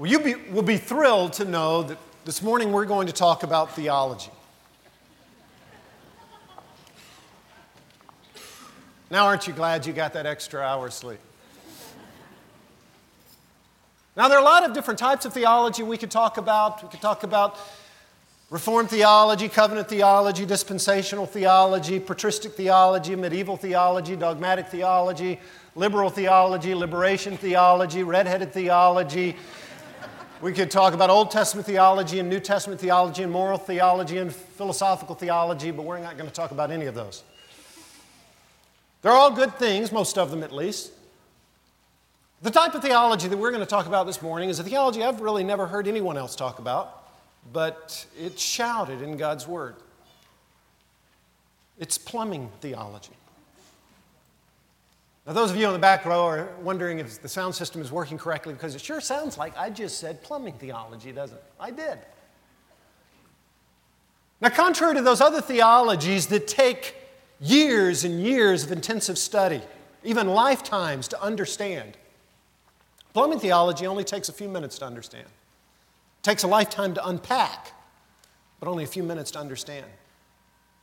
Well, you be, will be thrilled to know that this morning we're going to talk about theology. Now, aren't you glad you got that extra hour sleep? Now, there are a lot of different types of theology we could talk about. We could talk about Reformed theology, covenant theology, dispensational theology, patristic theology, medieval theology, dogmatic theology, liberal theology, liberation theology, redheaded theology, we could talk about Old Testament theology and New Testament theology and moral theology and philosophical theology, but we're not going to talk about any of those. They're all good things, most of them at least. The type of theology that we're going to talk about this morning is a theology I've really never heard anyone else talk about, but it's shouted in God's Word. It's plumbing theology. Now, those of you on the back row are wondering if the sound system is working correctly because it sure sounds like I just said plumbing theology, doesn't it? I did. Now, contrary to those other theologies that take years and years of intensive study, even lifetimes to understand, plumbing theology only takes a few minutes to understand. It takes a lifetime to unpack, but only a few minutes to understand.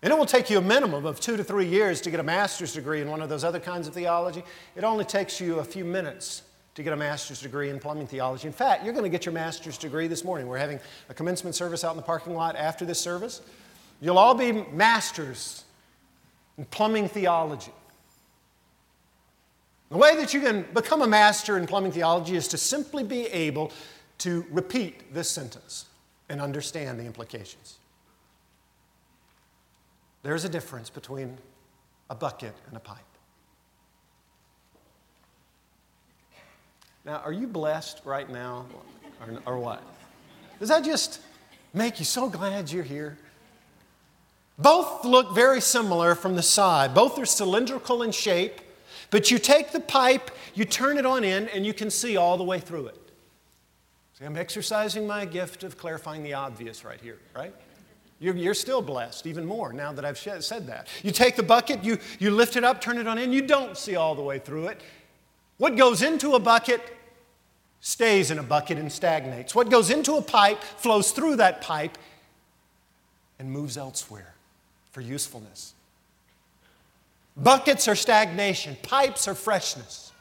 And it will take you a minimum of two to three years to get a master's degree in one of those other kinds of theology. It only takes you a few minutes to get a master's degree in plumbing theology. In fact, you're going to get your master's degree this morning. We're having a commencement service out in the parking lot after this service. You'll all be masters in plumbing theology. The way that you can become a master in plumbing theology is to simply be able to repeat this sentence and understand the implications. There's a difference between a bucket and a pipe. Now, are you blessed right now or, or what? Does that just make you so glad you're here? Both look very similar from the side. Both are cylindrical in shape, but you take the pipe, you turn it on in, and you can see all the way through it. See, I'm exercising my gift of clarifying the obvious right here, right? You're, you're, still blessed, even more now that I've said that. You take the bucket, you, you lift it up, turn it on in, you don't see all the way through it. What goes into a bucket stays in a bucket and stagnates. What goes into a pipe flows through that pipe and moves elsewhere for usefulness. Buckets are stagnation, pipes are freshness.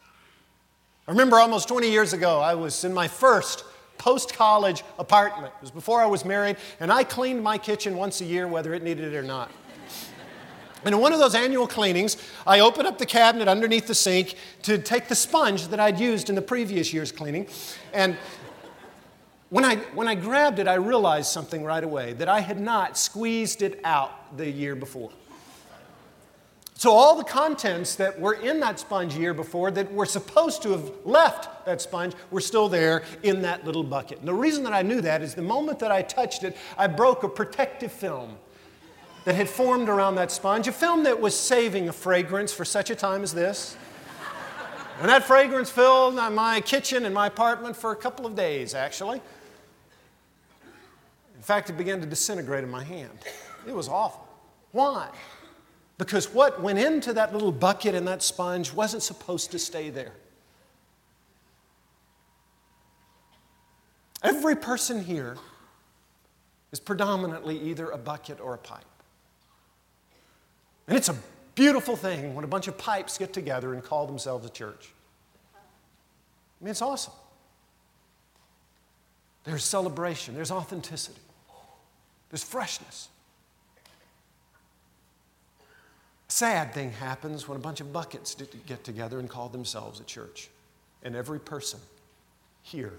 I remember almost 20 years ago, I was in my first post college apartment. It was before I was married, and I cleaned my kitchen once a year, whether it needed it or not. And in one of those annual cleanings, I opened up the cabinet underneath the sink to take the sponge that I'd used in the previous year's cleaning. And when I, when I grabbed it, I realized something right away that I had not squeezed it out the year before. So, all the contents that were in that sponge year before that were supposed to have left that sponge were still there in that little bucket. And the reason that I knew that is the moment that I touched it, I broke a protective film that had formed around that sponge, a film that was saving a fragrance for such a time as this. And that fragrance filled my kitchen and my apartment for a couple of days, actually. In fact, it began to disintegrate in my hand. It was awful. Why? Because what went into that little bucket and that sponge wasn't supposed to stay there. Every person here is predominantly either a bucket or a pipe. And it's a beautiful thing when a bunch of pipes get together and call themselves a church. I mean, it's awesome. There's celebration, there's authenticity, there's freshness sad thing happens when a bunch of buckets get together and call themselves a church. And every person here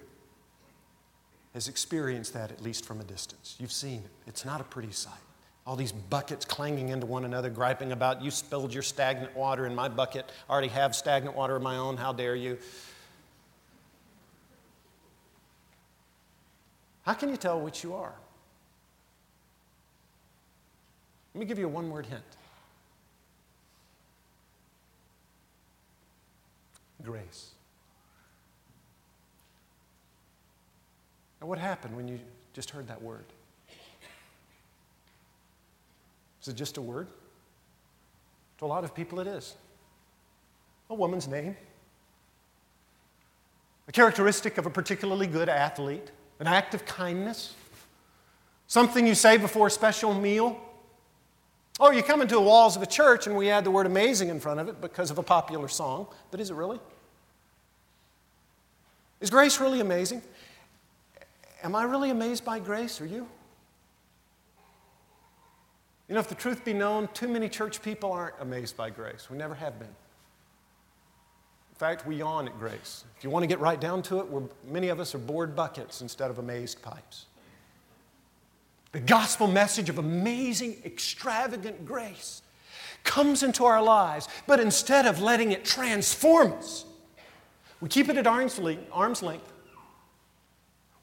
has experienced that at least from a distance. You've seen it, it's not a pretty sight. All these buckets clanging into one another, griping about, you spilled your stagnant water in my bucket. I already have stagnant water of my own. How dare you? How can you tell which you are? Let me give you a one word hint grace. Now, what happened when you just heard that word? Is it just a word? To a lot of people, it is. A woman's name. a characteristic of a particularly good athlete, an act of kindness, something you say before a special meal. Or you come into the walls of a church and we add the word amazing in front of it because of a popular song. But is it really? Is grace really amazing? Am I really amazed by grace? Are you? You know, if the truth be known, too many church people aren't amazed by grace. We never have been. In fact, we yawn at grace. If you want to get right down to it, many of us are bored buckets instead of amazed pipes. The gospel message of amazing, extravagant grace comes into our lives, but instead of letting it transform us, we keep it at arm's length.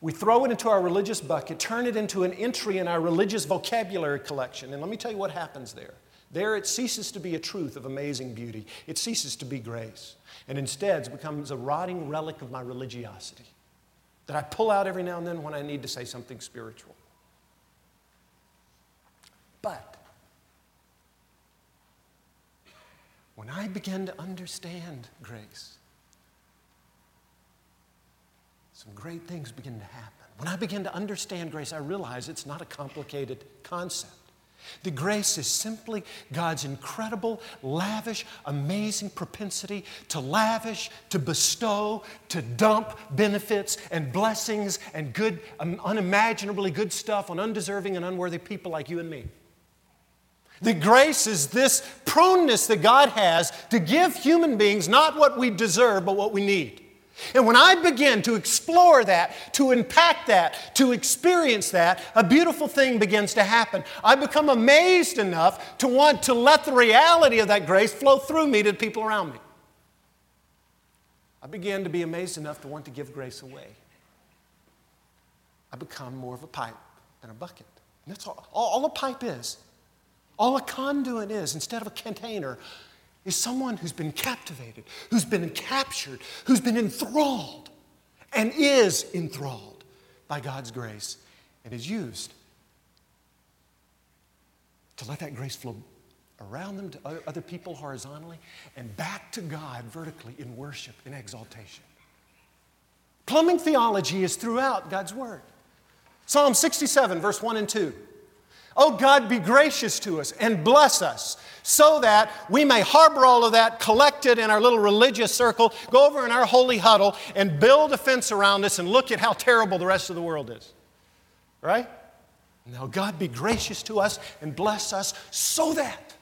We throw it into our religious bucket, turn it into an entry in our religious vocabulary collection. And let me tell you what happens there. There, it ceases to be a truth of amazing beauty, it ceases to be grace, and instead becomes a rotting relic of my religiosity that I pull out every now and then when I need to say something spiritual. But when I begin to understand grace, some great things begin to happen. When I begin to understand grace, I realize it's not a complicated concept. The grace is simply God's incredible, lavish, amazing propensity to lavish, to bestow, to dump benefits and blessings and good, unimaginably good stuff on undeserving and unworthy people like you and me. The grace is this proneness that God has to give human beings not what we deserve, but what we need. And when I begin to explore that, to unpack that, to experience that, a beautiful thing begins to happen. I become amazed enough to want to let the reality of that grace flow through me to the people around me. I begin to be amazed enough to want to give grace away. I become more of a pipe than a bucket. And that's all, all, all a pipe is. All a conduit is, instead of a container, is someone who's been captivated, who's been captured, who's been enthralled, and is enthralled by God's grace and is used to let that grace flow around them to other people horizontally and back to God vertically in worship and exaltation. Plumbing theology is throughout God's Word. Psalm 67, verse 1 and 2. Oh God, be gracious to us and bless us so that we may harbor all of that, collect it in our little religious circle, go over in our holy huddle and build a fence around us and look at how terrible the rest of the world is. Right? Now, God, be gracious to us and bless us so that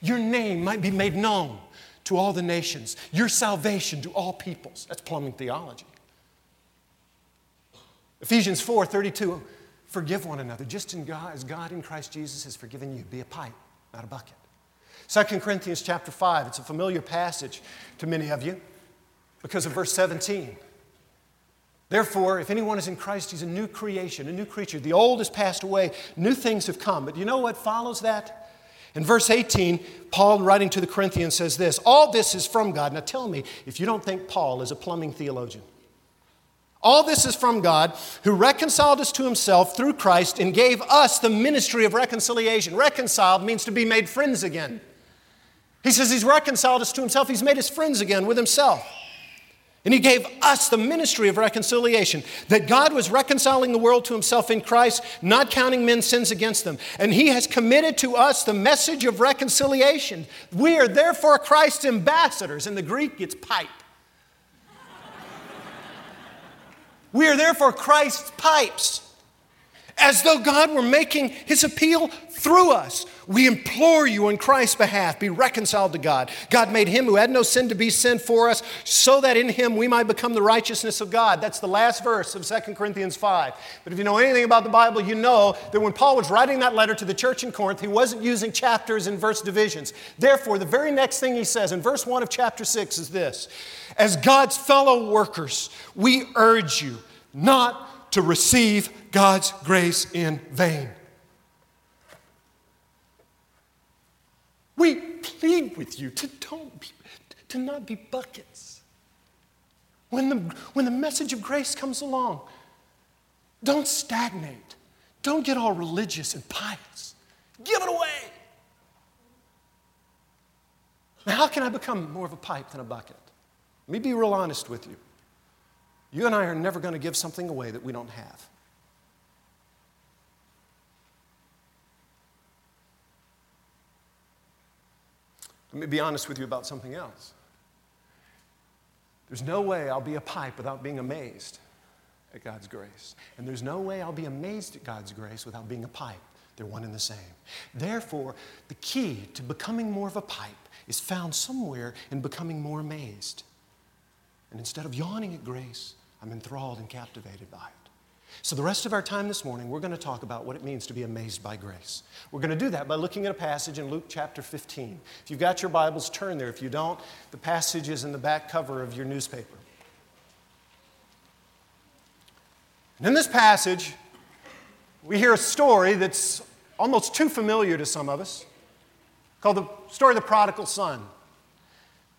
your name might be made known to all the nations, your salvation to all peoples. That's plumbing theology. Ephesians 4 32 Forgive one another, just in God, as God in Christ Jesus has forgiven you. Be a pipe, not a bucket. 2 Corinthians chapter 5, it's a familiar passage to many of you because of verse 17. Therefore, if anyone is in Christ, he's a new creation, a new creature. The old has passed away, new things have come. But you know what follows that? In verse 18, Paul, writing to the Corinthians, says this All this is from God. Now tell me if you don't think Paul is a plumbing theologian. All this is from God, who reconciled us to himself through Christ and gave us the ministry of reconciliation. Reconciled means to be made friends again. He says he's reconciled us to himself, he's made us friends again with himself. And he gave us the ministry of reconciliation that God was reconciling the world to himself in Christ, not counting men's sins against them. And he has committed to us the message of reconciliation. We are therefore Christ's ambassadors. In the Greek, it's pipe. We are therefore Christ's pipes. As though God were making his appeal through us. We implore you on Christ's behalf, be reconciled to God. God made him who had no sin to be sin for us, so that in him we might become the righteousness of God. That's the last verse of 2 Corinthians 5. But if you know anything about the Bible, you know that when Paul was writing that letter to the church in Corinth, he wasn't using chapters and verse divisions. Therefore, the very next thing he says in verse 1 of chapter 6 is this As God's fellow workers, we urge you not to receive God's grace in vain. We plead with you to, don't be, to not be buckets. When the, when the message of grace comes along, don't stagnate. Don't get all religious and pious. Give it away. Now, how can I become more of a pipe than a bucket? Let me be real honest with you. You and I are never going to give something away that we don't have. Let me be honest with you about something else. There's no way I'll be a pipe without being amazed at God's grace. And there's no way I'll be amazed at God's grace without being a pipe. They're one and the same. Therefore, the key to becoming more of a pipe is found somewhere in becoming more amazed. And instead of yawning at grace, I'm enthralled and captivated by it. So, the rest of our time this morning, we're going to talk about what it means to be amazed by grace. We're going to do that by looking at a passage in Luke chapter 15. If you've got your Bibles, turn there. If you don't, the passage is in the back cover of your newspaper. And in this passage, we hear a story that's almost too familiar to some of us called the story of the prodigal son.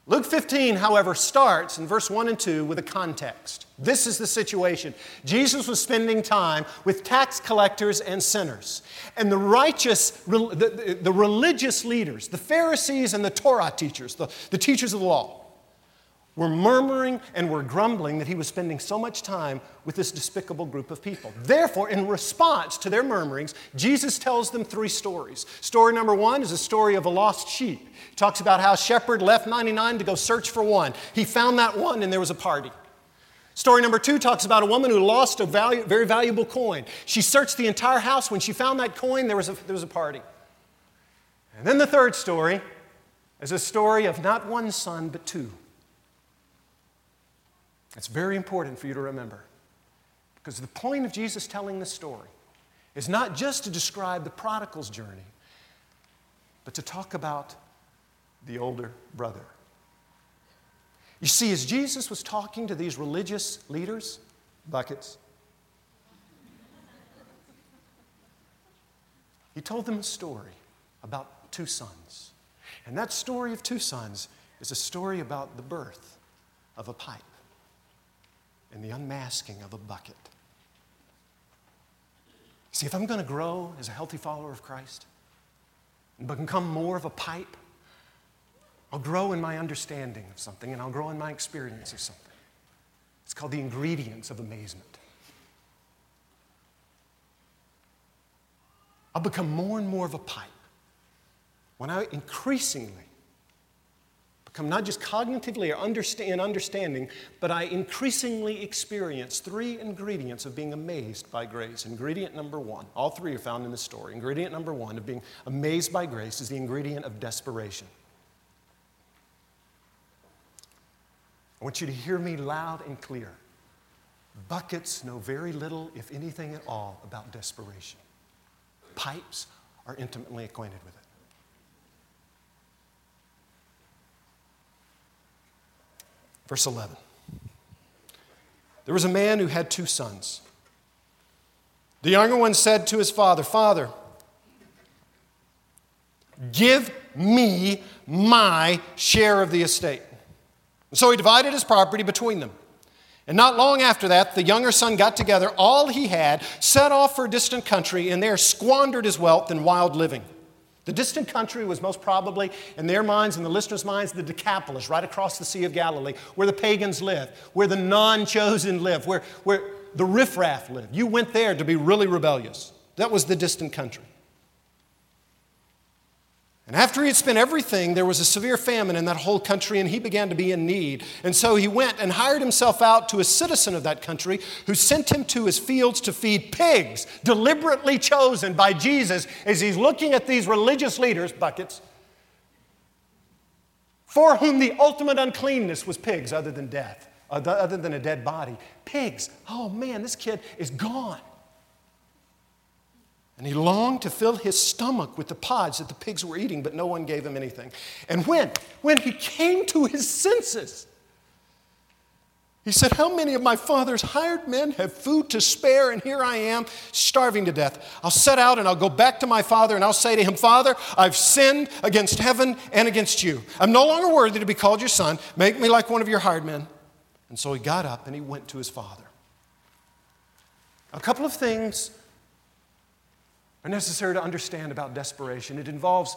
Luke 15, however, starts in verse 1 and 2 with a context. This is the situation. Jesus was spending time with tax collectors and sinners. And the righteous, the, the, religious leaders, the Pharisees and the Torah teachers, the, the teachers of the law, were murmuring and were grumbling that he was spending so much time with this despicable group of people. Therefore, in response to their murmurings, Jesus tells them three stories. Story number one is a story of a lost sheep. He talks about how shepherd left 99 to go search for one. He found that one and there was a party. Story number two talks about a woman who lost a value, very valuable coin. She searched the entire house. When she found that coin, there was, a, there was a party. And then the third story is a story of not one son, but two. It's very important for you to remember. Because the point of Jesus telling this story is not just to describe the prodigal's journey, but to talk about the older brother. You see, as Jesus was talking to these religious leaders, buckets, he told them a story about two sons. And that story of two sons is a story about the birth of a pipe and the unmasking of a bucket. See, if I'm going to grow as a healthy follower of Christ and become more of a pipe, I'll grow in my understanding of something and I'll grow in my experience of something. It's called the ingredients of amazement. I'll become more and more of a pipe when I increasingly become not just cognitively or understand, understanding, but I increasingly experience three ingredients of being amazed by grace. Ingredient number one, all three are found in the story. Ingredient number one of being amazed by grace is the ingredient of desperation. I want you to hear me loud and clear. Buckets know very little, if anything at all, about desperation. Pipes are intimately acquainted with it. Verse 11. There was a man who had two sons. The younger one said to his father, Father, give me my share of the estate. So he divided his property between them. And not long after that, the younger son got together all he had, set off for a distant country, and there squandered his wealth in wild living. The distant country was most probably, in their minds and the listeners' minds, the Decapolis, right across the Sea of Galilee, where the pagans lived, where the non chosen lived, where, where the riffraff lived. You went there to be really rebellious. That was the distant country. And after he had spent everything, there was a severe famine in that whole country, and he began to be in need. And so he went and hired himself out to a citizen of that country who sent him to his fields to feed pigs, deliberately chosen by Jesus as he's looking at these religious leaders, buckets, for whom the ultimate uncleanness was pigs, other than death, other than a dead body. Pigs. Oh man, this kid is gone. And he longed to fill his stomach with the pods that the pigs were eating, but no one gave him anything. And when, when he came to his senses, he said, How many of my father's hired men have food to spare, and here I am starving to death? I'll set out and I'll go back to my father, and I'll say to him, Father, I've sinned against heaven and against you. I'm no longer worthy to be called your son. Make me like one of your hired men. And so he got up and he went to his father. A couple of things are necessary to understand about desperation. It involves,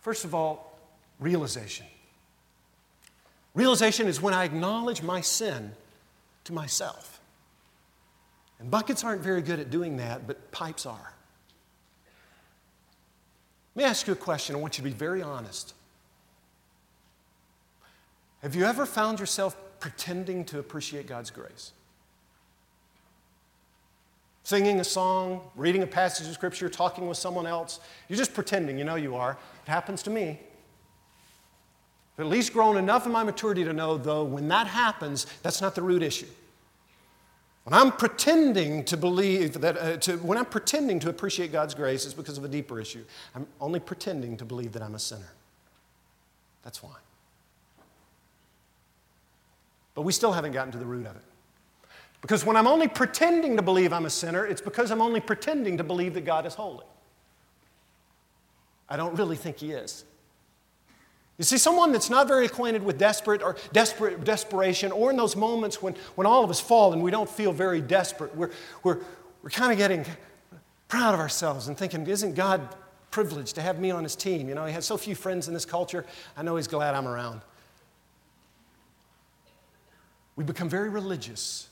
first of all, realization. Realization is when I acknowledge my sin to myself. And buckets aren't very good at doing that, but pipes are. Let me ask you a question. I want you to be very honest. Have you ever found yourself pretending to appreciate God's grace? Singing a song, reading a passage of scripture, talking with someone else. You're just pretending, you know you are. It happens to me. But at least grown enough in my maturity to know, though, when that happens, that's not the root issue. When I'm pretending to believe that, uh, to, when I'm pretending to appreciate God's grace, it's because of a deeper issue. I'm only pretending to believe that I'm a sinner. That's why. But we still haven't gotten to the root of it. Because when I'm only pretending to believe I'm a sinner, it's because I'm only pretending to believe that God is holy. I don't really think He is. You see, someone that's not very acquainted with desperate or desperate desperation, or in those moments when, when all of us fall and we don't feel very desperate, we're, we're, we're kind of getting proud of ourselves and thinking, isn't God privileged to have me on his team? You know, he has so few friends in this culture. I know he's glad I'm around. We become very religious,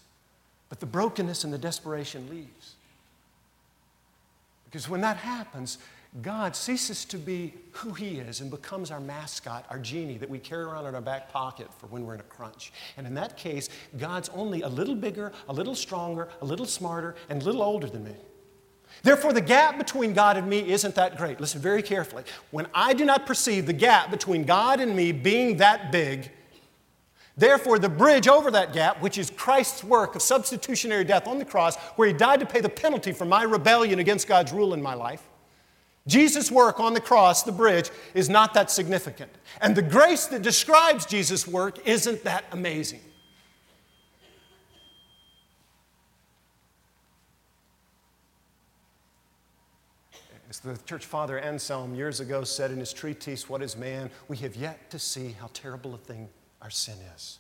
but the brokenness and the desperation leaves. Because when that happens, God ceases to be who He is and becomes our mascot, our genie that we carry around in our back pocket for when we're in a crunch. And in that case, God's only a little bigger, a little stronger, a little smarter, and a little older than me. Therefore, the gap between God and me isn't that great. Listen very carefully. When I do not perceive the gap between God and me being that big, Therefore, the bridge over that gap, which is Christ's work of substitutionary death on the cross, where He died to pay the penalty for my rebellion against God's rule in my life, Jesus' work on the cross, the bridge, is not that significant. And the grace that describes Jesus' work isn't that amazing. As the church father Anselm years ago said in his treatise, What is Man? We have yet to see how terrible a thing our sin is.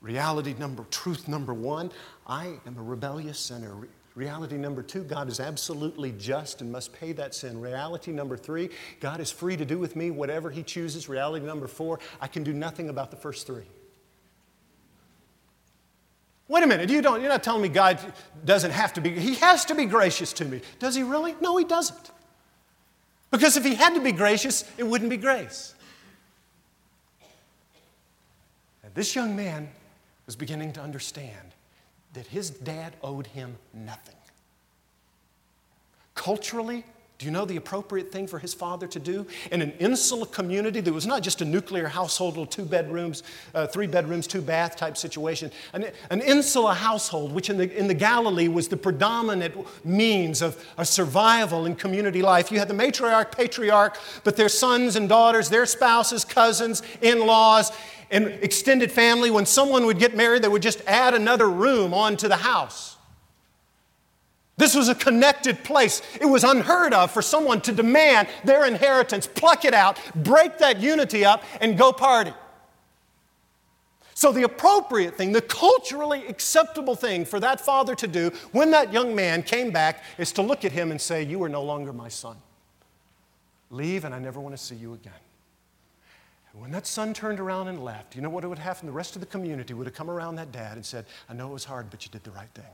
Reality number, truth number one I am a rebellious sinner. Reality number two, God is absolutely just and must pay that sin. Reality number three, God is free to do with me whatever He chooses. Reality number four, I can do nothing about the first three. Wait a minute, you don't, you're not telling me God doesn't have to be, He has to be gracious to me. Does He really? No, He doesn't. Because if He had to be gracious, it wouldn't be grace. And this young man was beginning to understand that his dad owed him nothing. Culturally, do you know the appropriate thing for his father to do? In an insular community that was not just a nuclear household, or two bedrooms, uh, three bedrooms, two bath type situation, an, an insular household, which in the, in the Galilee was the predominant means of, of survival in community life. You had the matriarch, patriarch, but their sons and daughters, their spouses, cousins, in laws, and extended family, when someone would get married, they would just add another room onto the house. This was a connected place. It was unheard of for someone to demand their inheritance, pluck it out, break that unity up, and go party. So, the appropriate thing, the culturally acceptable thing for that father to do when that young man came back is to look at him and say, You are no longer my son. Leave, and I never want to see you again. When that son turned around and left, you know what would happen? The rest of the community would have come around that dad and said, I know it was hard, but you did the right thing.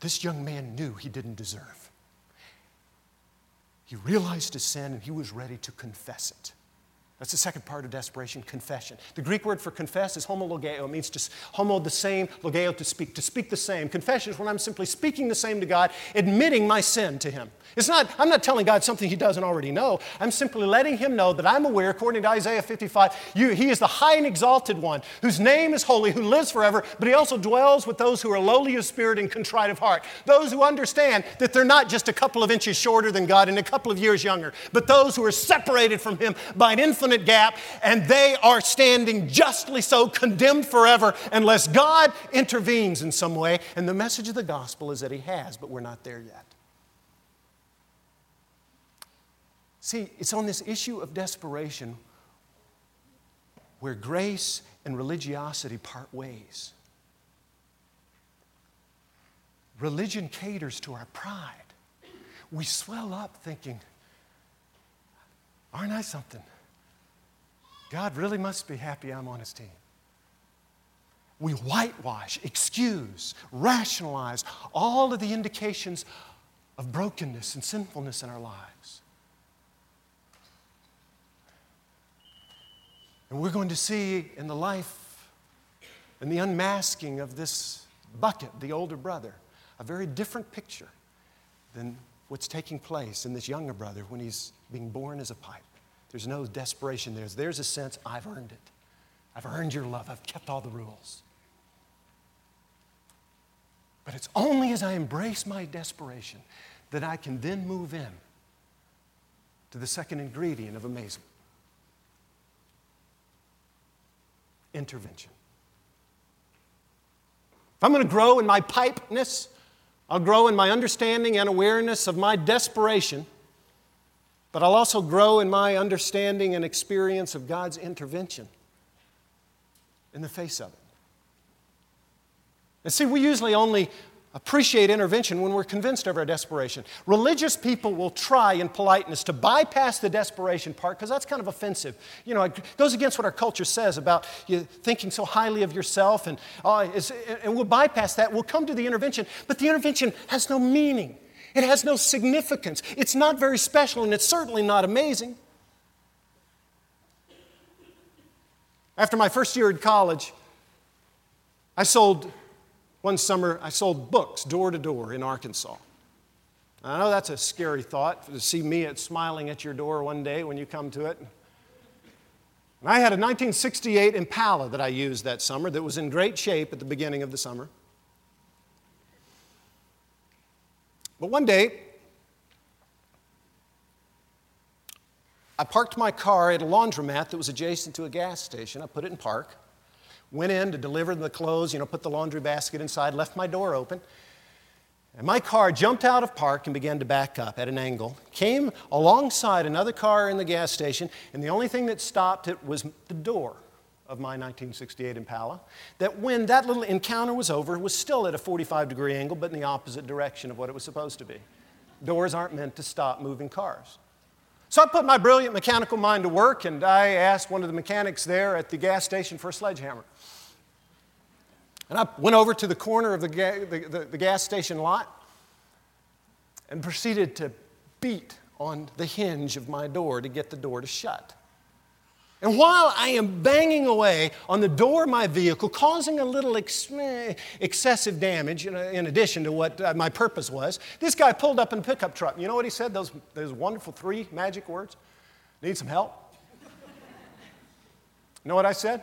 This young man knew he didn't deserve. He realized his sin and he was ready to confess it. That's the second part of desperation, confession. The Greek word for confess is homologeo. It means to homo the same, logeo to speak, to speak the same. Confession is when I'm simply speaking the same to God, admitting my sin to Him. It's not, I'm not telling God something He doesn't already know. I'm simply letting Him know that I'm aware, according to Isaiah 55, you, He is the high and exalted one, whose name is holy, who lives forever, but He also dwells with those who are lowly of spirit and contrite of heart. Those who understand that they're not just a couple of inches shorter than God and a couple of years younger, but those who are separated from Him by an infinite infinite gap, and they are standing justly so, condemned forever, unless God intervenes in some way. And the message of the gospel is that He has, but we're not there yet. See, it's on this issue of desperation where grace and religiosity part ways. Religion caters to our pride. We swell up thinking, aren't I something? God really must be happy I'm on his team. We whitewash, excuse, rationalize all of the indications of brokenness and sinfulness in our lives. And we're going to see in the life and the unmasking of this bucket, the older brother, a very different picture than what's taking place in this younger brother when he's being born as a pipe. There's no desperation there. There's a sense, I've earned it. I've earned your love. I've kept all the rules. But it's only as I embrace my desperation that I can then move in to the second ingredient of amazement intervention. If I'm going to grow in my pipeness, I'll grow in my understanding and awareness of my desperation, but I'll also grow in my understanding and experience of God's intervention in the face of it. And see, we usually only appreciate intervention when we're convinced of our desperation. Religious people will try in politeness to bypass the desperation part because that's kind of offensive. You know, it goes against what our culture says about you thinking so highly of yourself, and, uh, and we'll bypass that. We'll come to the intervention, but the intervention has no meaning. It has no significance. It's not very special, and it's certainly not amazing. After my first year in college, I sold one summer, I sold books door to door in Arkansas. I know that's a scary thought to see me at smiling at your door one day when you come to it. And I had a 1968 Impala that I used that summer that was in great shape at the beginning of the summer. But one day, I parked my car at a laundromat that was adjacent to a gas station. I put it in park went in to deliver the clothes, you know, put the laundry basket inside, left my door open. And my car jumped out of park and began to back up at an angle, came alongside another car in the gas station, and the only thing that stopped it was the door of my 1968 Impala. That when that little encounter was over, was still at a 45 degree angle, but in the opposite direction of what it was supposed to be. Doors aren't meant to stop moving cars. So I put my brilliant mechanical mind to work and I asked one of the mechanics there at the gas station for a sledgehammer. And I went over to the corner of the, ga- the, the, the gas station lot and proceeded to beat on the hinge of my door to get the door to shut. And while I am banging away on the door of my vehicle, causing a little ex- excessive damage in addition to what uh, my purpose was, this guy pulled up in a pickup truck. You know what he said? Those, those wonderful three magic words? Need some help? You know what I said?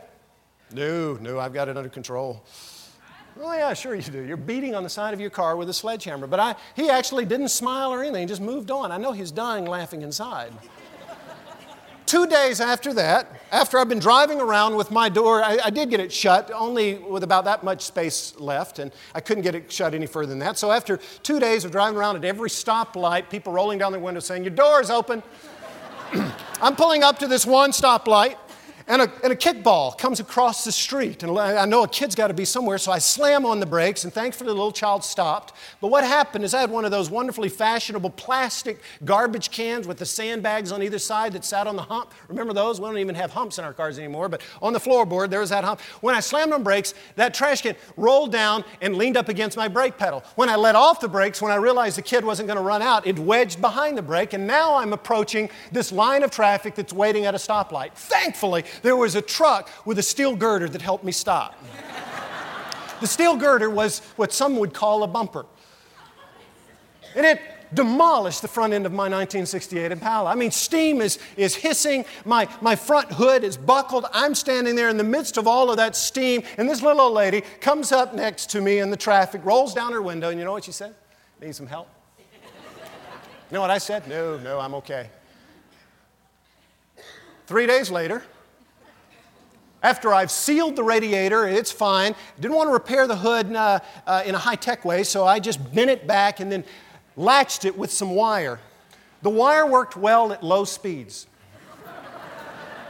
No, no, I've got it under control. Oh, yeah, sure you do. You're beating on the side of your car with a sledgehammer. But I, he actually didn't smile or anything, he just moved on. I know he's dying laughing inside. Two days after that, after I've been driving around with my door, I, I, did get it shut, only with about that much space left, and I couldn't get it shut any further than that. So after two days of driving around at every stoplight, people rolling down their window saying, Your door is open. I'm pulling up to this one stoplight, and a, and a kickball comes across the street. And I know a kid's got to be somewhere, so I slam on the brakes, and thankfully the little child stopped. But what happened is I had one of those wonderfully fashionable plastic garbage cans with the sandbags on either side that sat on the hump. Remember those? We don't even have humps in our cars anymore, but on the floorboard, there was that hump. When I slammed on brakes, that trash can rolled down and leaned up against my brake pedal. When I let off the brakes, when I realized the kid wasn't going to run out, it wedged behind the brake, and now I'm approaching this line of traffic that's waiting at a stoplight. Thankfully, there was a truck with a steel girder that helped me stop. the steel girder was what some would call a bumper. And it demolished the front end of my 1968 Impala. I mean, steam is, is hissing, my, my front hood is buckled. I'm standing there in the midst of all of that steam, and this little old lady comes up next to me in the traffic, rolls down her window, and you know what she said? Need some help? You know what I said? No, no, I'm okay. Three days later, after I've sealed the radiator, it's fine. Didn't want to repair the hood uh, uh, in a high tech way, so I just bent it back and then latched it with some wire. The wire worked well at low speeds.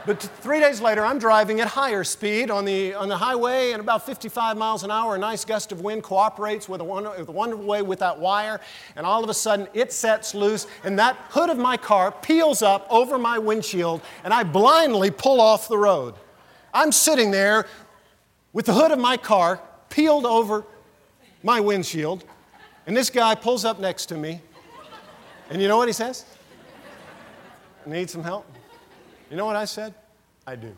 But three days later, I'm driving at higher speed on the, on the highway and about 55 miles an hour. A nice gust of wind cooperates with a, wonder, with a wonderful way with that wire. And all of a sudden, it sets loose, and that hood of my car peels up over my windshield, and I blindly pull off the road. I'm sitting there with the hood of my car peeled over my windshield, and this guy pulls up next to me. And you know what he says? Need some help? You know what I said? I do.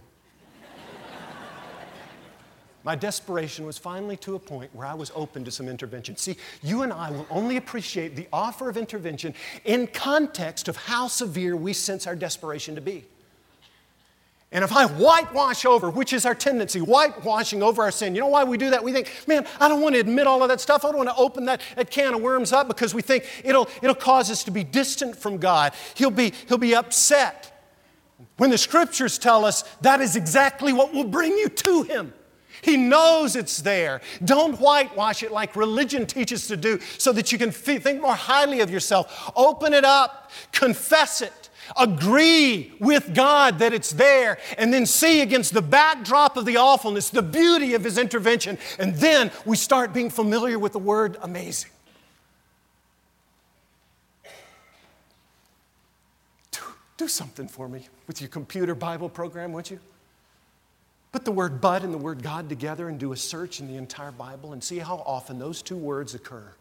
My desperation was finally to a point where I was open to some intervention. See, you and I will only appreciate the offer of intervention in context of how severe we sense our desperation to be. And if I whitewash over, which is our tendency, whitewashing over our sin, you know why we do that? We think, man, I don't want to admit all of that stuff. I don't want to open that, that can of worms up because we think it'll, it'll cause us to be distant from God. He'll be, he'll be upset. When the scriptures tell us that is exactly what will bring you to Him. He knows it's there. Don't whitewash it like religion teaches to do so that you can think more highly of yourself. Open it up, confess it. Agree with God that it's there, and then see against the backdrop of the awfulness the beauty of His intervention. And then we start being familiar with the word amazing. Do do something for me with your computer Bible program, won't you? Put the word but and the word God together and do a search in the entire Bible and see how often those two words occur.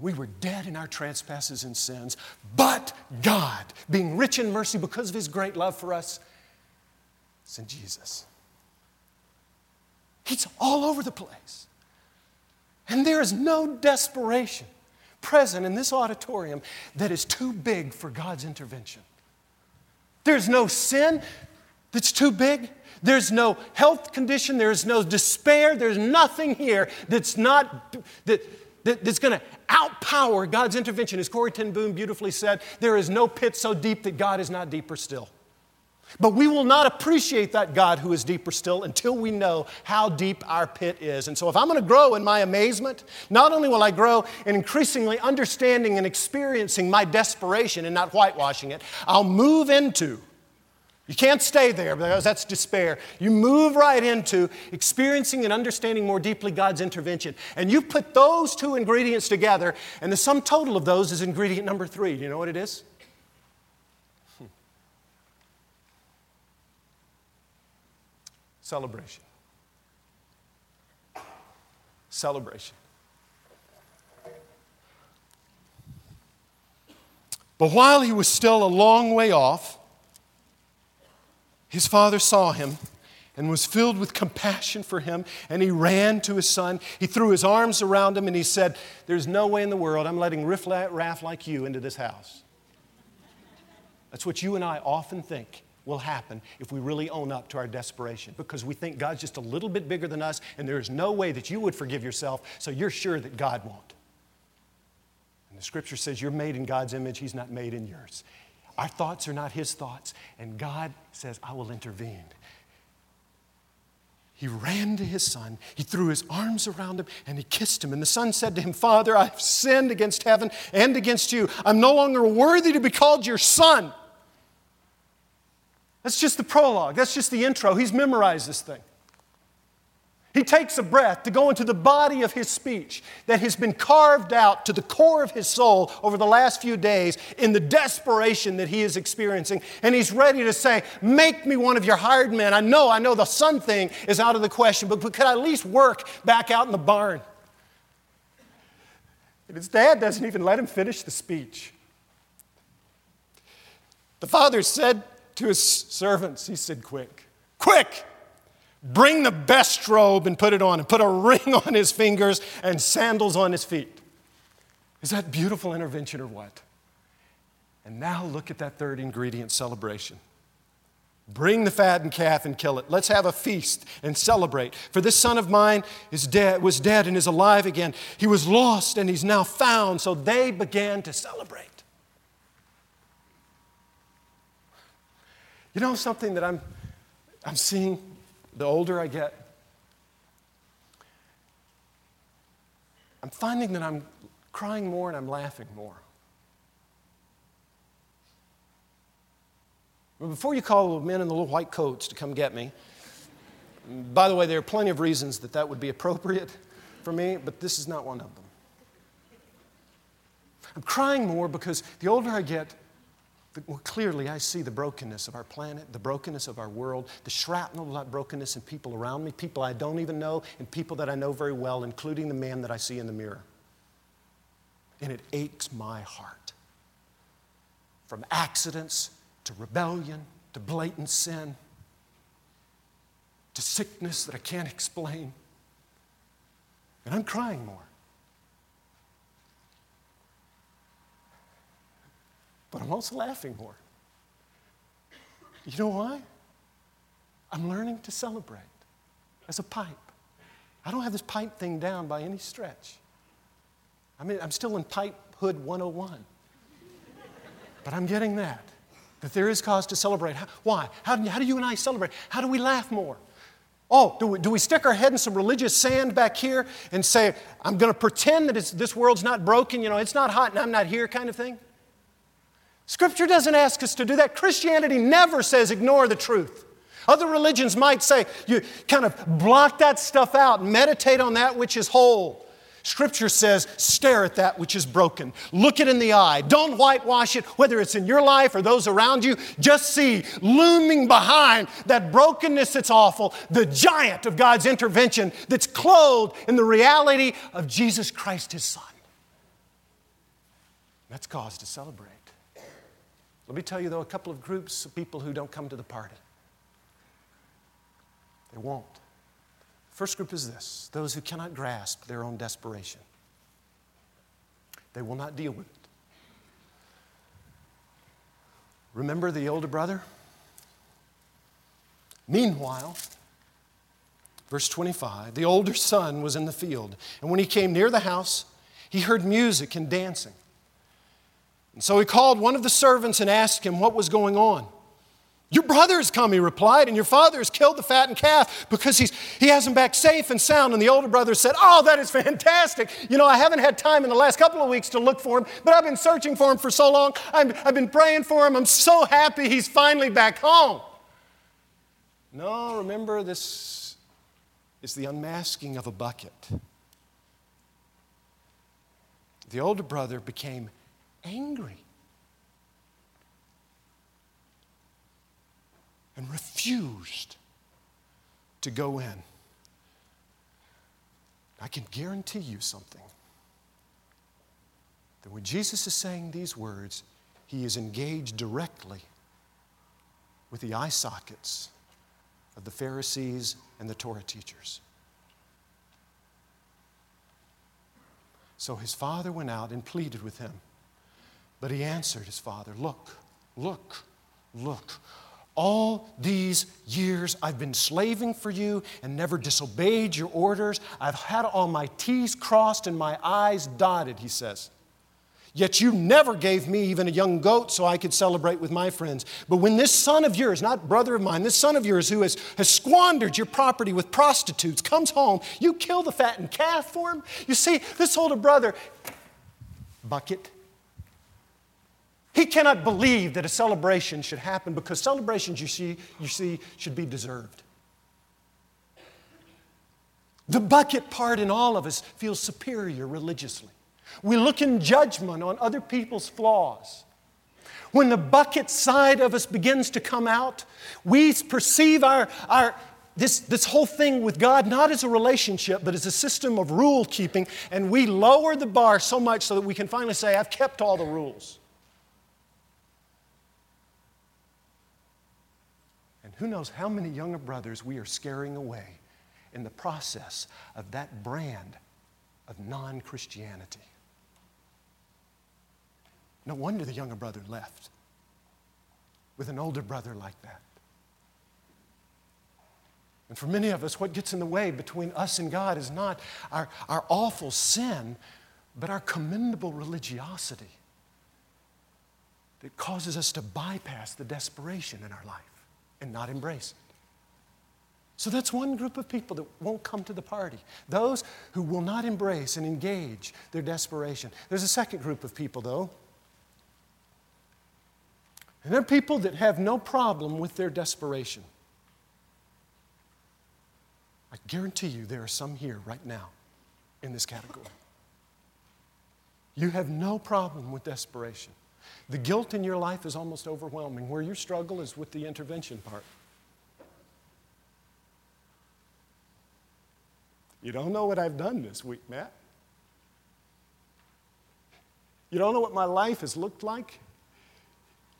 We were dead in our trespasses and sins, but God, being rich in mercy because of his great love for us, sent Jesus. He's all over the place. And there is no desperation present in this auditorium that is too big for God's intervention. There's no sin that's too big. There's no health condition. There's no despair. There's nothing here that's not that, that that's going to outpower God's intervention. As Corrie ten Boom beautifully said, there is no pit so deep that God is not deeper still. But we will not appreciate that God who is deeper still until we know how deep our pit is. And so, if I'm going to grow in my amazement, not only will I grow in increasingly understanding and experiencing my desperation and not whitewashing it, I'll move into you can't stay there because that's despair. You move right into experiencing and understanding more deeply God's intervention. And you put those two ingredients together, and the sum total of those is ingredient number three. Do you know what it is? Hmm. Celebration. Celebration. But while he was still a long way off, his father saw him and was filled with compassion for him, and he ran to his son. He threw his arms around him and he said, There's no way in the world I'm letting riff raff like you into this house. That's what you and I often think will happen if we really own up to our desperation because we think God's just a little bit bigger than us and there is no way that you would forgive yourself, so you're sure that God won't. And the scripture says you're made in God's image, He's not made in yours. Our thoughts are not His thoughts, and God says, I will intervene. He ran to his son, he threw his arms around him, and he kissed him. And the son said to him, Father, I've sinned against heaven and against you. I'm no longer worthy to be called your son. That's just the prologue. That's just the intro. He's memorized this thing. He takes a breath to go into the body of his speech that has been carved out to the core of his soul over the last few days in the desperation that he is experiencing. And he's ready to say, Make me one of your hired men. I know, I know the son thing is out of the question, but, but could I at least work back out in the barn? And his dad doesn't even let him finish the speech. The father said, to his servants, he said, Quick, quick, bring the best robe and put it on, and put a ring on his fingers and sandals on his feet. Is that beautiful intervention or what? And now look at that third ingredient celebration. Bring the fattened calf and kill it. Let's have a feast and celebrate. For this son of mine is dead, was dead and is alive again. He was lost and he's now found. So they began to celebrate. You know something that I'm, I'm seeing the older I get? I'm finding that I'm crying more and I'm laughing more. Before you call the men in the little white coats to come get me, by the way, there are plenty of reasons that that would be appropriate for me, but this is not one of them. I'm crying more because the older I get, more clearly I see the brokenness of our planet, the brokenness of our world, the shrapnel of that brokenness in people around me, people I don't even know, and people that I know very well, including the man that I see in the mirror. And it aches my heart. From accidents to rebellion to blatant sin to sickness that I can't explain. And I'm crying more. But I'm also laughing more. You know why? I'm learning to celebrate as a pipe. I don't have this pipe thing down by any stretch. I mean, I'm still in pipe hood 101. But I'm getting that, that there is cause to celebrate. How, why? How, how do you and I celebrate? How do we laugh more? Oh, do we, do we stick our head in some religious sand back here and say, I'm going to pretend that this world's not broken, you know, it's not hot and I'm not here kind of thing? Scripture doesn't ask us to do that. Christianity never says ignore the truth. Other religions might say you kind of block that stuff out meditate on that which is whole. Scripture says, stare at that which is broken. Look it in the eye. Don't whitewash it, whether it's in your life or those around you. Just see looming behind that brokenness that's awful, the giant of God's intervention that's clothed in the reality of Jesus Christ, his Son. That's cause to celebrate. Let me tell you, though, a couple of groups of people who don't come to the party. They won't. First group is this those who cannot grasp their own desperation. They will not deal with it. Remember the older brother? Meanwhile, verse 25, the older son was in the field, and when he came near the house, he heard music and dancing. And so he called one of the servants and asked him what was going on. Your brother has come, he replied, and your father has killed the fattened calf because he's, he has him back safe and sound. And the older brother said, Oh, that is fantastic. You know, I haven't had time in the last couple of weeks to look for him, but I've been searching for him for so long. i have been praying for him. I'm so happy he's finally back home. No, remember, this is the unmasking of a bucket. The older brother became angry and refused to go in. I can guarantee you something that when Jesus is saying these words, he is engaged directly with the eye sockets of the Pharisees and the Torah teachers. So his father went out and pleaded with him. But he answered his father, Look, look, look. All these years I've been slaving for you and never disobeyed your orders. I've had all my T's crossed and my I's dotted, he says. Yet you never gave me even a young goat so I could celebrate with my friends. But when this son of yours, not brother of mine, this son of yours who has, has squandered your property with prostitutes comes home, you kill the fattened calf for him? You see, this older brother, bucket, he cannot believe that a celebration should happen because celebrations, you see, you see, should be deserved. The bucket part in all of us feels superior religiously. We look in judgment on other people's flaws. When the bucket side of us begins to come out, we perceive our, our, this, this whole thing with God not as a relationship, but as a system of rule keeping, and we lower the bar so much so that we can finally say, I've kept all the rules. Who knows how many younger brothers we are scaring away in the process of that brand of non Christianity? No wonder the younger brother left with an older brother like that. And for many of us, what gets in the way between us and God is not our, our awful sin, but our commendable religiosity that causes us to bypass the desperation in our life and not embrace it. So that's one group of people that won't come to the party. Those who will not embrace and engage their desperation. There's a second group of people, though. And they're people that have no problem with their desperation. I guarantee you there are some here right now in this category. You have no problem with desperation. The guilt in your life is almost overwhelming. Where your struggle is with the intervention part. You don't know what I've done this week, Matt. You don't know what my life has looked like.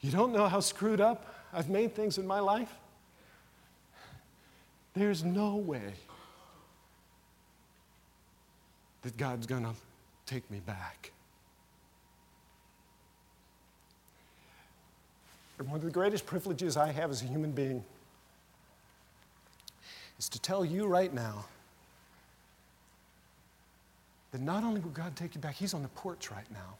You don't know how screwed up I've made things in my life. There's no way that God's going to take me back. And one of the greatest privileges I have as a human being is to tell you right now that not only will God take you back, He's on the porch right now.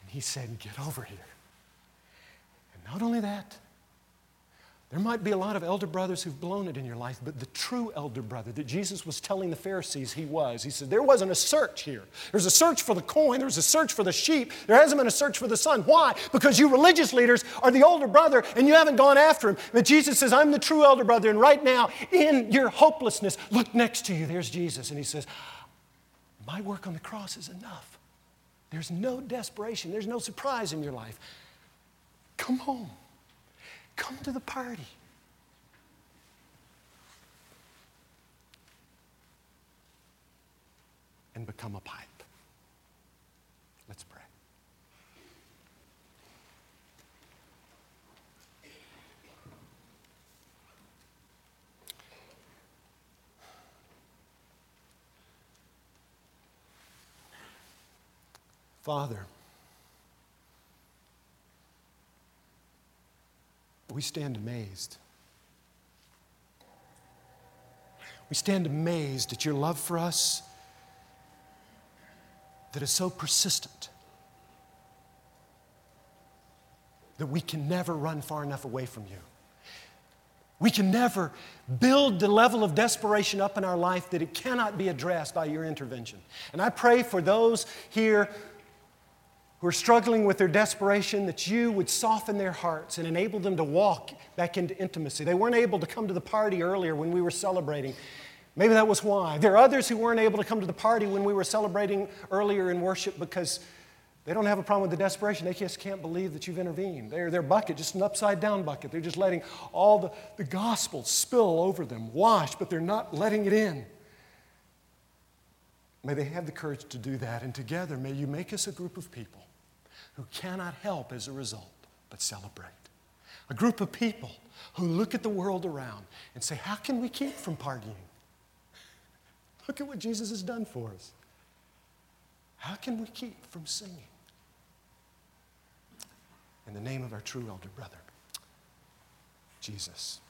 And He said, Get over here. And not only that, there might be a lot of elder brothers who've blown it in your life, but the true elder brother that Jesus was telling the Pharisees he was, he said, There wasn't a search here. There's a search for the coin, there's a search for the sheep, there hasn't been a search for the son. Why? Because you religious leaders are the older brother and you haven't gone after him. But Jesus says, I'm the true elder brother, and right now, in your hopelessness, look next to you. There's Jesus. And he says, My work on the cross is enough. There's no desperation, there's no surprise in your life. Come home. Come to the party. And become a pipe. Let's pray. Father, we stand amazed. We stand amazed at your love for us that is so persistent that we can never run far enough away from you. We can never build the level of desperation up in our life that it cannot be addressed by your intervention. And I pray for those here who are struggling with their desperation, that you would soften their hearts and enable them to walk back into intimacy. They weren't able to come to the party earlier when we were celebrating. Maybe that was why. There are others who weren't able to come to the party when we were celebrating earlier in worship because they don't have a problem with the desperation. They just can't believe that you've intervened. They're, their bucket, just an upside down bucket. They're just letting all the, the gospel spill over them, wash, but they're not letting it in. May they have the courage to do that. And together, may you make us a group of people who cannot help as a result but celebrate. A group of people who look at the world around and say, How can we keep from partying? Look at what Jesus has done for us. How can we keep from singing? In the name of our true elder brother, Jesus.